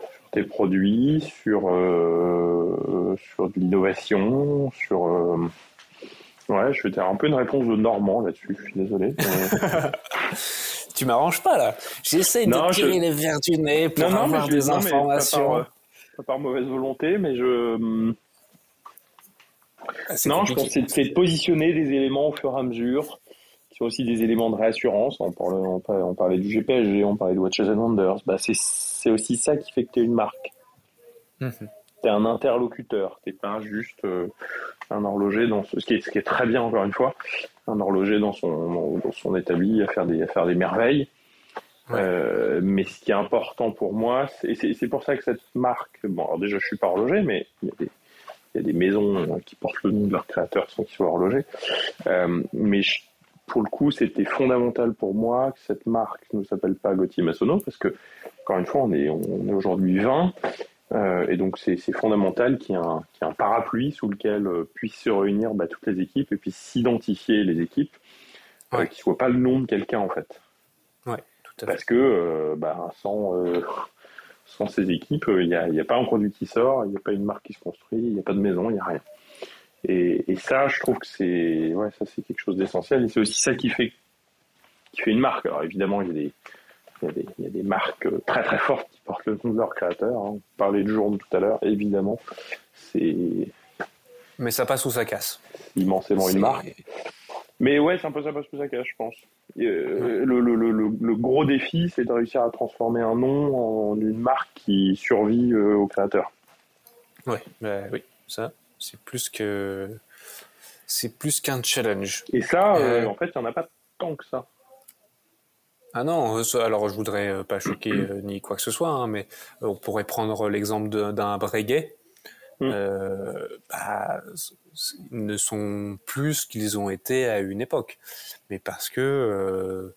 sur tes produits, sur, euh, sur de l'innovation, sur. Ouais, je vais faire un peu une réponse de Normand là-dessus, je suis désolé. *laughs* tu m'arranges pas là. J'essaie de tirer les verres du nez pour avoir des informations. pas par mauvaise volonté, mais je ah, non, je pense que c'est de positionner des éléments au fur et à mesure, qui sont aussi des éléments de réassurance. On parlait, on parlait, du GPSG, on parlait de Watches and Wonders. Bah, c'est aussi ça qui fait que tu es une marque. Mhm. Tu es un interlocuteur, tu pas juste euh, un horloger, dans ce, qui est, ce qui est très bien encore une fois, un horloger dans son, dans son établi à faire des, à faire des merveilles. Euh, mais ce qui est important pour moi, c'est pour ça que cette marque, bon, alors déjà je suis pas horloger, mais il y a des, il y a des maisons euh, qui portent le nom de leurs créateurs sans qu'ils soient horlogers. Euh, mais pour le coup, c'était fondamental pour moi que cette marque ne s'appelle pas Gauthier Massonneau parce que, encore une fois, on est, on est aujourd'hui 20. Euh, et donc, c'est fondamental qu'il y, ait un, parapluie sous lequel euh, puissent se réunir bah, toutes les équipes et puis s'identifier les équipes, ouais. qui ne soit pas le nom de quelqu'un, en fait. Ouais, tout à fait. Parce que, bah, sans sans ces équipes, il n'y a, pas un produit qui sort, il n'y a pas une marque qui se construit, il n'y a pas de maison, il n'y a rien. Et, ça, je trouve que c'est ouais, ça c'est quelque chose d'essentiel. Et c'est aussi ça qui fait qui fait une marque. Alors évidemment, il y a des il y, a des, marques très très fortes qui portent le nom de leur créateur. Hein. On parlait de jour tout à l'heure, évidemment. C'est Mais ça passe ou ça casse. Immensément une marque. Mais ouais, c'est un peu ça passe ou ça casse, je pense. Euh, le, le, le, le, gros défi, c'est de réussir à transformer un nom en une marque qui survit euh, au créateur. Ouais, bah, oui, ça, c'est plus que c'est plus qu'un challenge. Et ça, euh, en fait, il n'y en a pas tant que ça. Ah non, alors je voudrais pas choquer ni quoi que ce soit, hein, mais on pourrait prendre l'exemple d'un Breguet. Mm. bah, ne sont plus qu'ils ont été à une époque, mais parce que euh,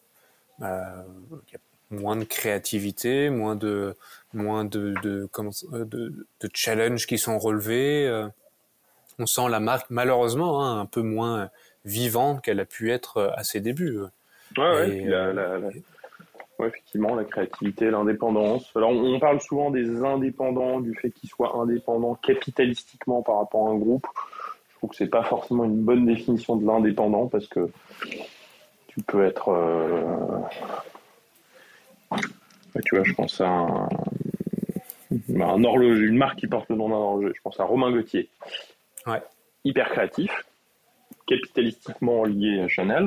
bah, y a moins de créativité, moins de moins de de, de, de challenges qui sont relevés. Euh. on sent la marque malheureusement hein, un peu moins vivante qu'elle a pu être à ses débuts. Ouais, ouais, effectivement, la créativité, l'indépendance. Alors, on parle souvent des indépendants, du fait qu'ils soient indépendants capitalistiquement par rapport à un groupe trouve que c'est pas forcément une bonne définition de l'indépendant parce que tu peux être. Euh, tu vois, je pense à un, un horloger, une marque qui porte le nom d'un horloger. Je pense à Romain Gauthier. Ouais. Hyper créatif, capitalistiquement lié à Chanel.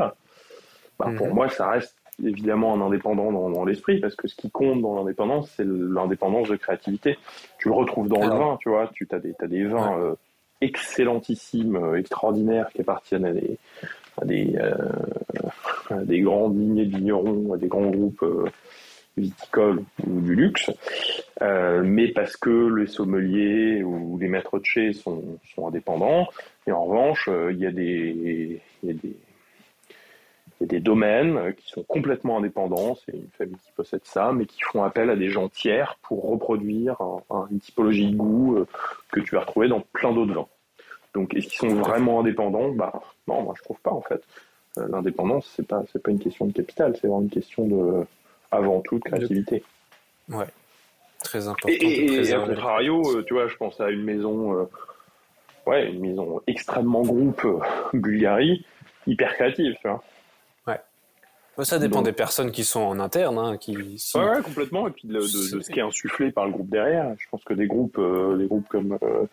Bah, Pour mhm. moi, ça reste évidemment un indépendant dans, l'esprit, parce que ce qui compte dans l'indépendance, c'est l'indépendance de créativité. Tu le retrouves dans le vin, tu vois, tu as des, as des vins euh, excellentissimes, euh, extraordinaires, qui appartiennent à des, à des, euh, des grandes lignées de vignerons, à des grands groupes viticoles ou du luxe, mais parce que les sommeliers ou les maîtres de chez sont, sont indépendants. Et en revanche, y il y a des il y a des domaines qui sont complètement indépendants, c'est une famille qui possède ça, mais qui font appel à des gens tiers pour reproduire une typologie de goût euh, que tu vas retrouver dans plein d'autres vins. Donc, est-ce qu'ils sont vraiment indépendants? Bah non, moi je trouve pas en fait. Euh, l'indépendance, c'est pas c'est pas une question de capital, c'est vraiment une question de avant tout de créativité. Ouais, très important. Et, et, à contrario, euh, tu vois, je pense à une maison, ouais, une maison extrêmement groupe Bulgarie, hyper créative, tu vois. Ça dépend des personnes qui sont en interne. Hein, qui, ouais, complètement. Et puis de, ce qui est insufflé par le groupe derrière. Je pense que des groupes, euh, des groupes comme, euh,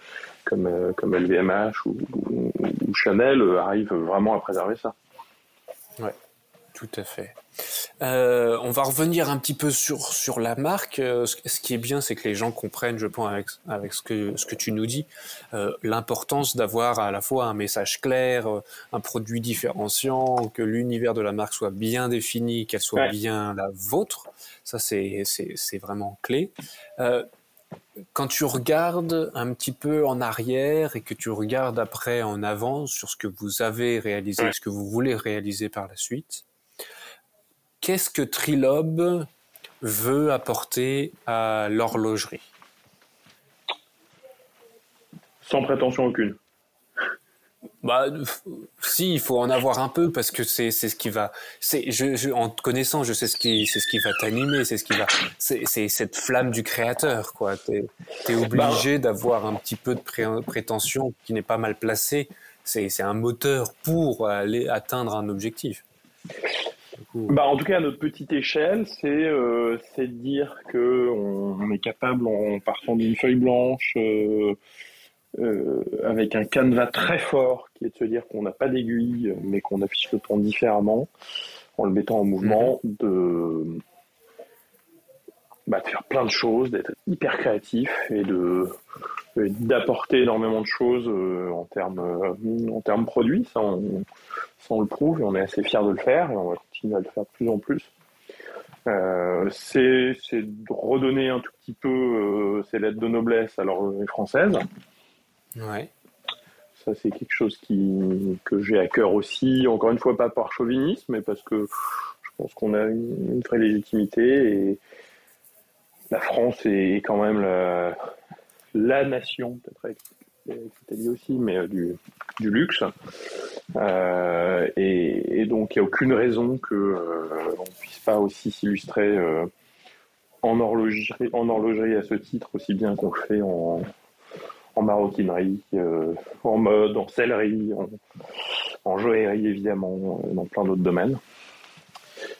comme, euh, comme LVMH ou, ou Chanel arrivent vraiment à préserver ça. Ouais, tout à fait. Euh, on va revenir un petit peu sur sur la marque. Euh, ce qui est bien, c'est que les gens comprennent, je pense, avec avec ce que ce que tu nous dis, euh, l'importance d'avoir à la fois un message clair, un produit différenciant, que l'univers de la marque soit bien défini, qu'elle soit bien la vôtre. Ça, c'est c'est c'est vraiment clé. quand tu regardes un petit peu en arrière et que tu regardes après en avant sur ce que vous avez réalisé, ce que vous voulez réaliser par la suite, qu'est-ce que Trilobe veut apporter à l'horlogerie? Sans prétention aucune. Bah, si, il faut en avoir un peu parce que c'est ce qui va. C'est je, en te connaissant, je sais ce qui c'est ce qui va t'animer, c'est ce qui va. C'est cette flamme du créateur, quoi. T'es es obligé bah, d'avoir un petit peu de prétention qui n'est pas mal placée. C'est c'est un moteur pour aller atteindre un objectif. Bah, en tout cas, à notre petite échelle, c'est euh, de dire que on, est capable, en partant d'une feuille blanche, euh, euh, avec un canevas très fort, qui est de se dire qu'on n'a pas d'aiguille, mais qu'on affiche le ton différemment, en le mettant en mouvement, mhm. de, bah, de faire plein de choses, d'être hyper créatif et de d'apporter énormément de choses euh, en termes euh, en termes produits. Ça on, ça, on le prouve et on est assez fiers de le faire et on va continuer à le faire de plus en plus. Euh, c'est de redonner un tout petit peu euh, ces lettres de noblesse à l'horlogerie française. Ouais. Ça, c'est quelque chose qui, que j'ai à cœur aussi, encore une fois, pas par chauvinisme, mais parce que je pense qu'on a une, une, vraie légitimité et la France est quand même la, la nation, peut-être avec l'Italie aussi, mais euh, du, luxe. Euh, et, donc, il n'y a aucune raison qu'on euh, ne puisse pas aussi s'illustrer en, horlogerie, à ce titre, aussi bien qu'on le fait en, maroquinerie, en mode, en sellerie, en, en joaillerie évidemment, dans plein d'autres domaines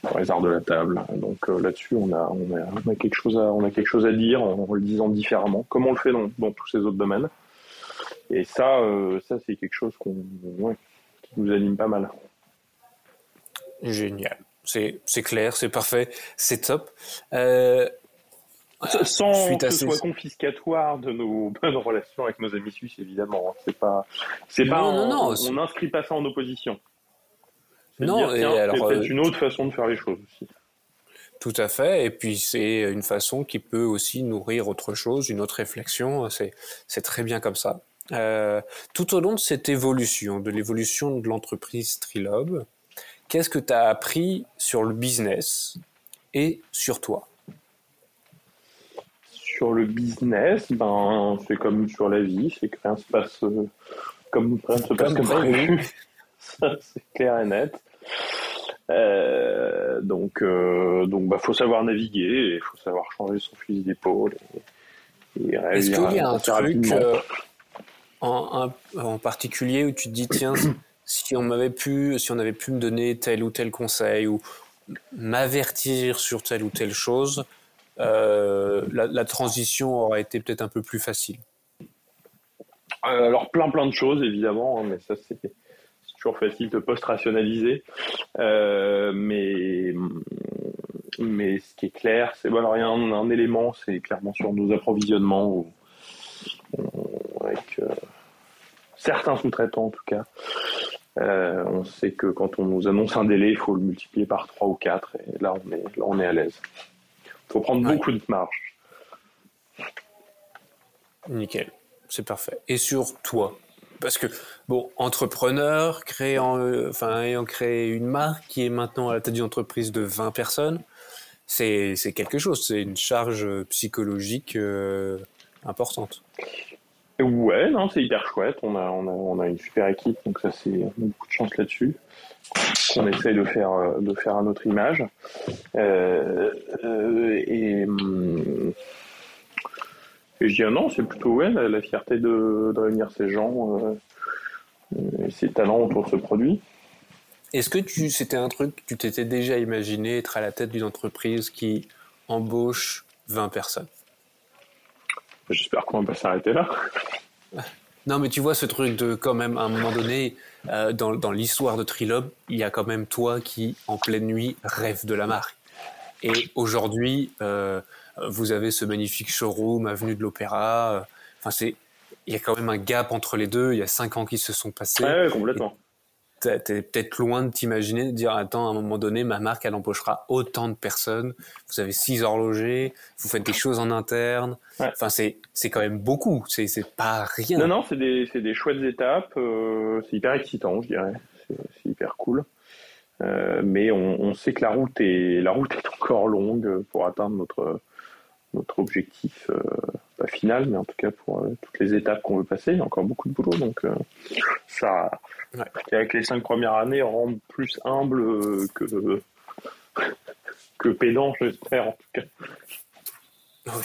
dans les arts de la table. Donc euh, là-dessus, on a, quelque chose à, dire en, le disant différemment, comme on le fait dans tous ces autres domaines. Et ça, ça c'est quelque chose qu'on, qui nous anime pas mal. Génial. C'est, clair, c'est parfait, c'est top. Euh, sans que ce soit confiscatoire de nos *laughs* bonnes relations avec nos amis suisses, évidemment. Hein. C'est pas, c'est pas, non, non, on n'inscrit pas ça en opposition. Non, et alors, c'est euh, une autre façon de faire les choses aussi. Tout à fait. Et puis c'est une façon qui peut aussi nourrir autre chose, une autre réflexion. C'est, c'est très bien comme ça. Euh, tout au long de cette évolution, de l'évolution de l'entreprise Trilob, qu'est-ce que tu as appris sur le business et sur toi? Sur le business, ben, c'est comme sur la vie, c'est que rien se passe euh, comme rien se passe comme, prévu. *laughs* Ça, c'est clair et net. Euh, donc, euh, donc, bah, faut savoir naviguer, il faut savoir changer son fusil d'épaule. Est-ce qu'il y a un truc en, en, particulier où tu te dis tiens *clears throat* si on m'avait pu, si on avait pu me donner tel ou tel conseil ou m'avertir sur telle ou telle chose, euh, la, transition aurait été peut-être un peu plus facile. Euh, alors plein plein de choses évidemment, hein, mais ça c'est toujours facile de post-rationaliser. Euh, mais mais ce qui est clair, c'est bon, alors il y a un, élément, c'est clairement sur nos approvisionnements certains sous-traitants en tout cas. Euh, on sait que quand on nous annonce un délai, il faut le multiplier par 3 ou 4, et là on est, là, on est à l'aise. Il faut prendre beaucoup de marge. Nickel, c'est parfait. Et sur toi? Parce que, bon, entrepreneur, créant, euh, enfin, ayant créé une marque qui est maintenant à la tête d'une entreprise de 20 personnes, c'est quelque chose, c'est une charge psychologique euh, importante. Ouais, non, c'est hyper chouette. On a, on a, on a une super équipe, donc ça c'est beaucoup de chance là-dessus. On essaye de faire, euh, de faire à notre image. Euh, euh, et, hum, et, je dis non, c'est plutôt ouais, la, fierté de, de, réunir ces gens et ces talents autour de ce produit. Est-ce que tu, c'était un truc que tu t'étais déjà imaginé être à la tête d'une entreprise qui embauche 20 personnes? J'espère qu'on va pas s'arrêter là. Non, mais tu vois ce truc de quand même, à un moment donné, euh, dans, dans l'histoire de Trilob, il y a quand même toi qui, en pleine nuit, rêve de la marque. Et aujourd'hui, euh, vous avez ce magnifique showroom, avenue de l'Opéra. Enfin, c'est, il y a quand même un gap entre les deux. Il y a cinq ans qui se sont passés. Ouais, complètement t'es peut-être loin de t'imaginer, de dire attends, à un moment donné, ma marque, elle embauchera autant de personnes. Vous avez six horlogers, vous faites des choses en interne. Enfin, c'est c'est quand même beaucoup. C'est c'est pas rien. Non, non, c'est des c'est des chouettes étapes. Euh, c'est hyper excitant, je dirais. C'est hyper cool. Euh, mais on, on, sait que la route est la route est encore longue pour atteindre notre notre objectif euh, pas final, mais en tout cas pour euh, toutes les étapes qu'on veut passer. Il y a encore beaucoup de boulot, donc euh, ça, avec les cinq premières années, rend plus humble que *laughs* que pédant, j'espère en tout cas. Oui.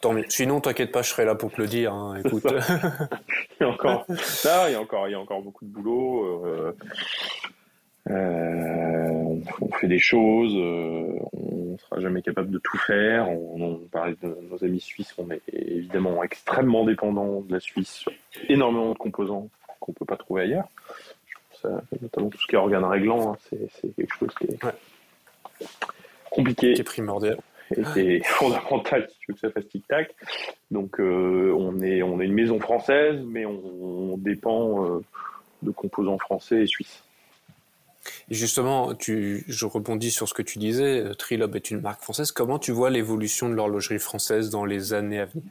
Tant mieux. Sinon, t'inquiète pas, je serai là pour te le dire. Hein. Écoute. *laughs* il y a encore, il y a encore, il y a encore beaucoup de boulot. Euh, on, fait des choses, euh, on sera jamais capable de tout faire. On, parlait de nos amis suisses, on est évidemment extrêmement dépendant de la Suisse sur énormément de composants qu'on peut pas trouver ailleurs. notamment tout ce qui est organe réglant, hein, c'est quelque chose qui est compliqué. Qui est primordial. Et qui est *laughs* fondamental si tu veux que ça fasse tic-tac. Donc euh, on, est, on est une maison française, mais on, dépend de composants français et suisses. Justement, tu, je rebondis sur ce que tu disais, euh, Trilob est une marque française. Comment tu vois l'évolution de l'horlogerie française dans les années à venir?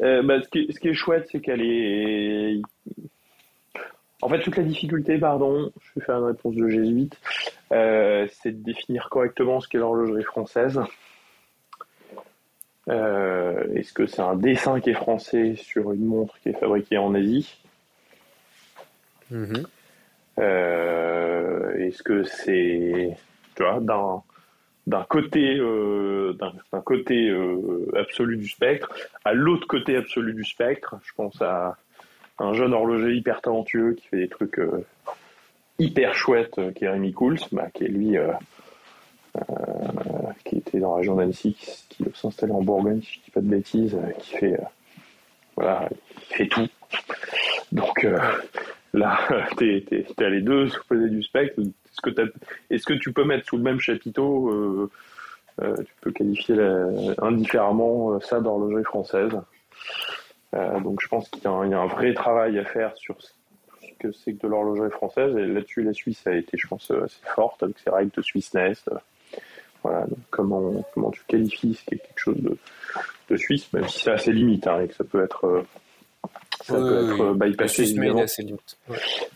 Euh, bah, ce, qui, est chouette, c'est qu'elle est... En fait, toute la difficulté, pardon, je vais faire une réponse de jésuite, euh, c'est de définir correctement ce qu'est l'horlogerie française. Est-ce que c'est un dessin qui est français sur une montre qui est fabriquée en Asie? Mm-hmm. Euh, est-ce que c'est, tu vois, d'un côté euh, d'un côté euh, absolu du spectre à l'autre côté absolu du spectre? Je pense à un jeune horloger hyper talentueux qui fait des trucs hyper chouettes qui est Rémi Cools bah, qui est lui qui était dans la région d'Annecy qui, qui s'installe en Bourgogne si je dis pas de bêtises qui fait voilà, il fait tout. Donc là, tu es, les deux opposés du spectre. Est-ce que, tu peux mettre sous le même chapiteau, tu peux qualifier indifféremment ça d'horlogerie française donc je pense qu'il y, a un vrai travail à faire sur que c'est que de l'horlogerie française. Et là-dessus, la Suisse a été, je pense, assez forte avec ses règles de Swiss Nest. Voilà, comment, comment tu qualifies ce qui est quelque chose de, de suisse, même si ça a ses limites, hein, et que ça peut être, euh, ça peut être bypassé. Suisse ses limites.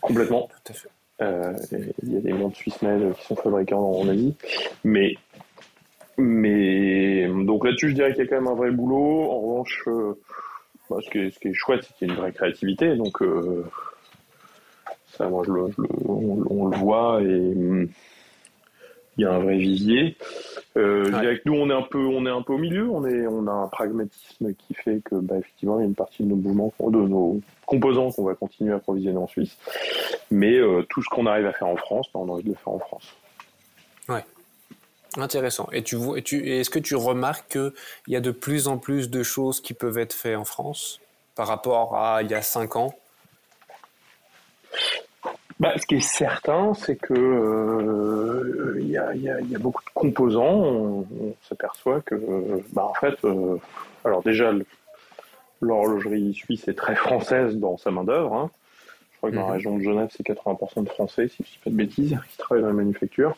Complètement. Tout à fait. Euh, il y a des montres Swiss qui sont fabriquées en, Asie. Mais, mais donc là-dessus, je dirais qu'il y a quand même un vrai boulot. En revanche, euh, bah, ce, qui est, ce, qui est, chouette, c'est qu'il y a une vraie créativité. Donc, ça, moi, je le, on, le voit et il y a un vrai vivier. Euh, nous, on est un peu, on est un peu au milieu. On est, on a un pragmatisme qui fait que, bah, effectivement, il y a une partie de nos mouvements, de nos composants qu'on va continuer à approvisionner en Suisse. Mais euh, tout ce qu'on arrive à faire en France, bah, on a envie de le faire en France. Ouais. Intéressant. Et tu vois, tu, est-ce que tu remarques qu'il y a de plus en plus de choses qui peuvent être faites en France par rapport à il y a cinq ans? Bah, ce qui est certain, c'est que euh, il y, a, y, a, y, a, beaucoup de composants. On, s'aperçoit que, bah, en fait, euh, alors déjà, l'horlogerie suisse est très française dans sa main d'œuvre. Hein. Je crois que dans la mhm. région de Genève, c'est 80% de Français, si je ne dis pas de bêtises, qui travaillent dans la manufacture.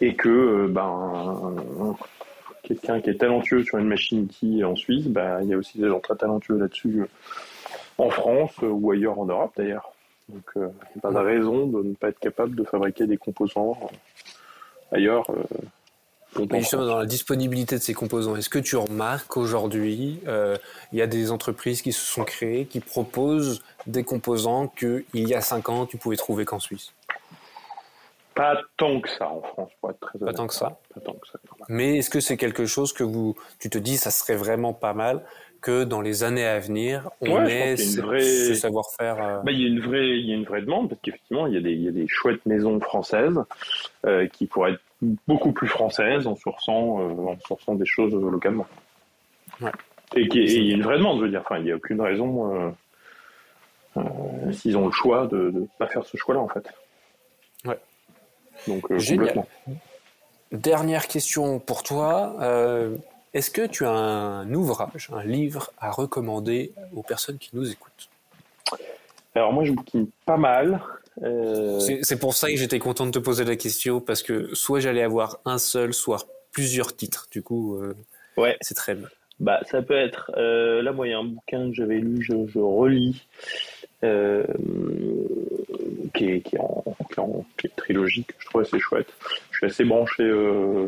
Et que, euh, ben, quelqu'un qui est talentueux sur une machine qui en Suisse, ben, il y a aussi des gens très talentueux là-dessus en France ou ailleurs en Europe d'ailleurs. Donc, il n'y a pas de raison de ne pas être capable de fabriquer des composants euh, ailleurs. Euh, justement, dans la disponibilité de ces composants, est-ce que tu remarques qu'aujourd'hui, euh, il y a des entreprises qui se sont créées, qui proposent des composants qu'il y a 5 ans, tu pouvais trouver qu'en Suisse? Pas tant que ça en France, pour être très honnête. Pas tant que ça? Pas tant que ça. Mais est-ce que c'est quelque chose que vous, tu te dis, ça serait vraiment pas mal que dans les années à venir, on ait ce, savoir-faire. Euh, bah, il, y a une vraie, il y a une vraie demande parce qu'effectivement, il, y a des, il y a des chouettes maisons françaises euh, qui pourraient être beaucoup plus françaises en sourçant, euh, en sourçant des choses localement. Ouais. Et, qui, il y a une vraie demande, je veux dire. Enfin, il n'y a aucune raison, s'ils ont le choix, de ne pas faire ce choix-là, en fait. Ouais. Donc, Génial. Dernière question pour toi. Est-ce que tu as un ouvrage, un livre à recommander aux personnes qui nous écoutent? Alors moi, je bouquine pas mal. Euh, c'est pour ça que j'étais content de te poser la question, parce que soit j'allais avoir un seul, soit plusieurs titres. Du coup, euh, ouais. c'est très bien. Bah, ça peut être. Euh, là, moi, il y a un bouquin que j'avais lu, je, relis, qui, est, qui, est en, qui, est trilogie, que je trouve assez chouette. Je suis assez branché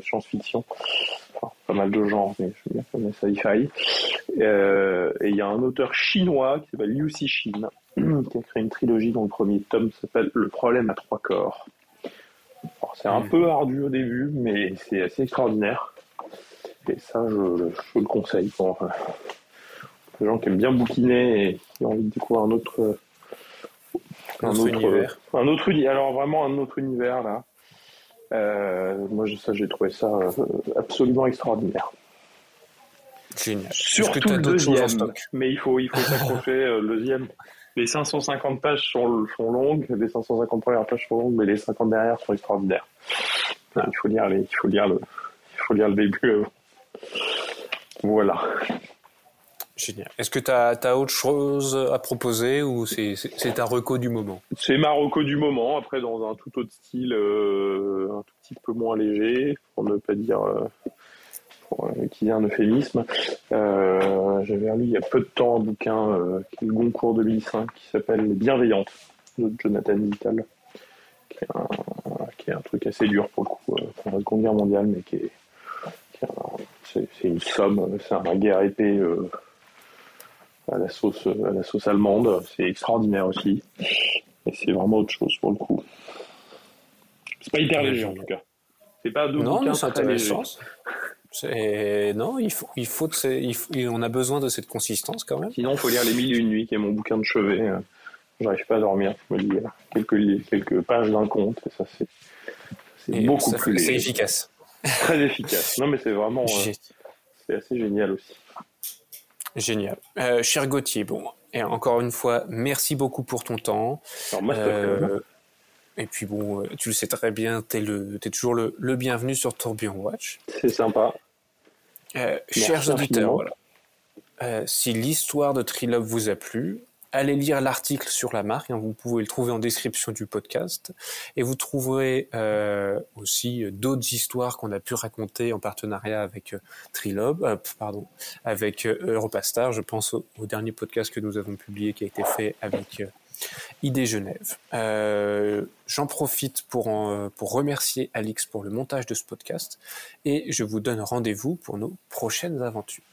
science-fiction pas mal de genres, mais je bien y euh, et il y a un auteur chinois qui s'appelle Liu Cixin, *clears throat* qui a créé une trilogie dont le premier tome s'appelle Le problème à trois corps. C'est un hmm. peu ardu au début, mais c'est assez extraordinaire. Et ça, je, le conseille pour euh, les gens qui aiment bien bouquiner et qui ont envie de découvrir un autre, un, autre, univers. Un autre univers. Alors vraiment un autre univers là. Euh, moi, ça, j'ai trouvé ça euh, absolument extraordinaire. Génial. Surtout le deuxième, mais il faut, il faut s'accrocher euh, le deuxième. Les 550 pages sont, sont, longues, les 550 premières pages sont longues, mais les 50 derrière sont extraordinaires. Il faut lire les, il faut lire le, il faut lire le début. Voilà. Est-ce que tu as, autre chose à proposer ou c'est ta reco du moment? C'est ma reco du moment, après dans un tout autre style, euh, un tout petit peu moins léger, pour ne pas dire euh, pour utiliser un euphémisme. Euh, J'avais lu il y a peu de temps un bouquin euh, qui est le Goncourt 2005 qui s'appelle Les Bienveillantes de Jonathan Little, qui est, un, un truc assez dur pour le coup, euh, pour la Seconde Guerre mondiale, mais qui est, c'est une somme, c'est un guerre épée. Euh, à la sauce, à la sauce allemande. C'est extraordinaire aussi. Et c'est vraiment autre chose pour le coup. C'est pas hyper léger en tout cas. C'est pas non, c'est intéressant. Non, il faut, il faut, il on a besoin de cette consistance quand même. Sinon, il faut lire Les Mille et Une Nuits, qui est mon bouquin de chevet. J'arrive pas à dormir. Je me lis quelques, quelques pages d'un conte, et ça c'est beaucoup plus. C'est efficace. Très efficace. Non, mais c'est vraiment, euh, c'est assez génial aussi. Génial. Euh, cher Gauthier, bon, et encore une fois, merci beaucoup pour ton temps. Euh, et puis bon, tu le sais très bien, tu es, es, toujours le, le, bienvenu sur Tourbillon Watch. C'est sympa. chers auditeurs, voilà. si l'histoire de Trilob vous a plu, allez lire l'article sur la marque. Hein, vous pouvez le trouver en description du podcast. Et vous trouverez euh, aussi d'autres histoires qu'on a pu raconter en partenariat avec euh, Trilob, euh, pardon, avec Europastar. Je pense au, dernier podcast que nous avons publié qui a été fait avec ID Genève. J'en profite pour, pour remercier Alix pour le montage de ce podcast et je vous donne rendez-vous pour nos prochaines aventures.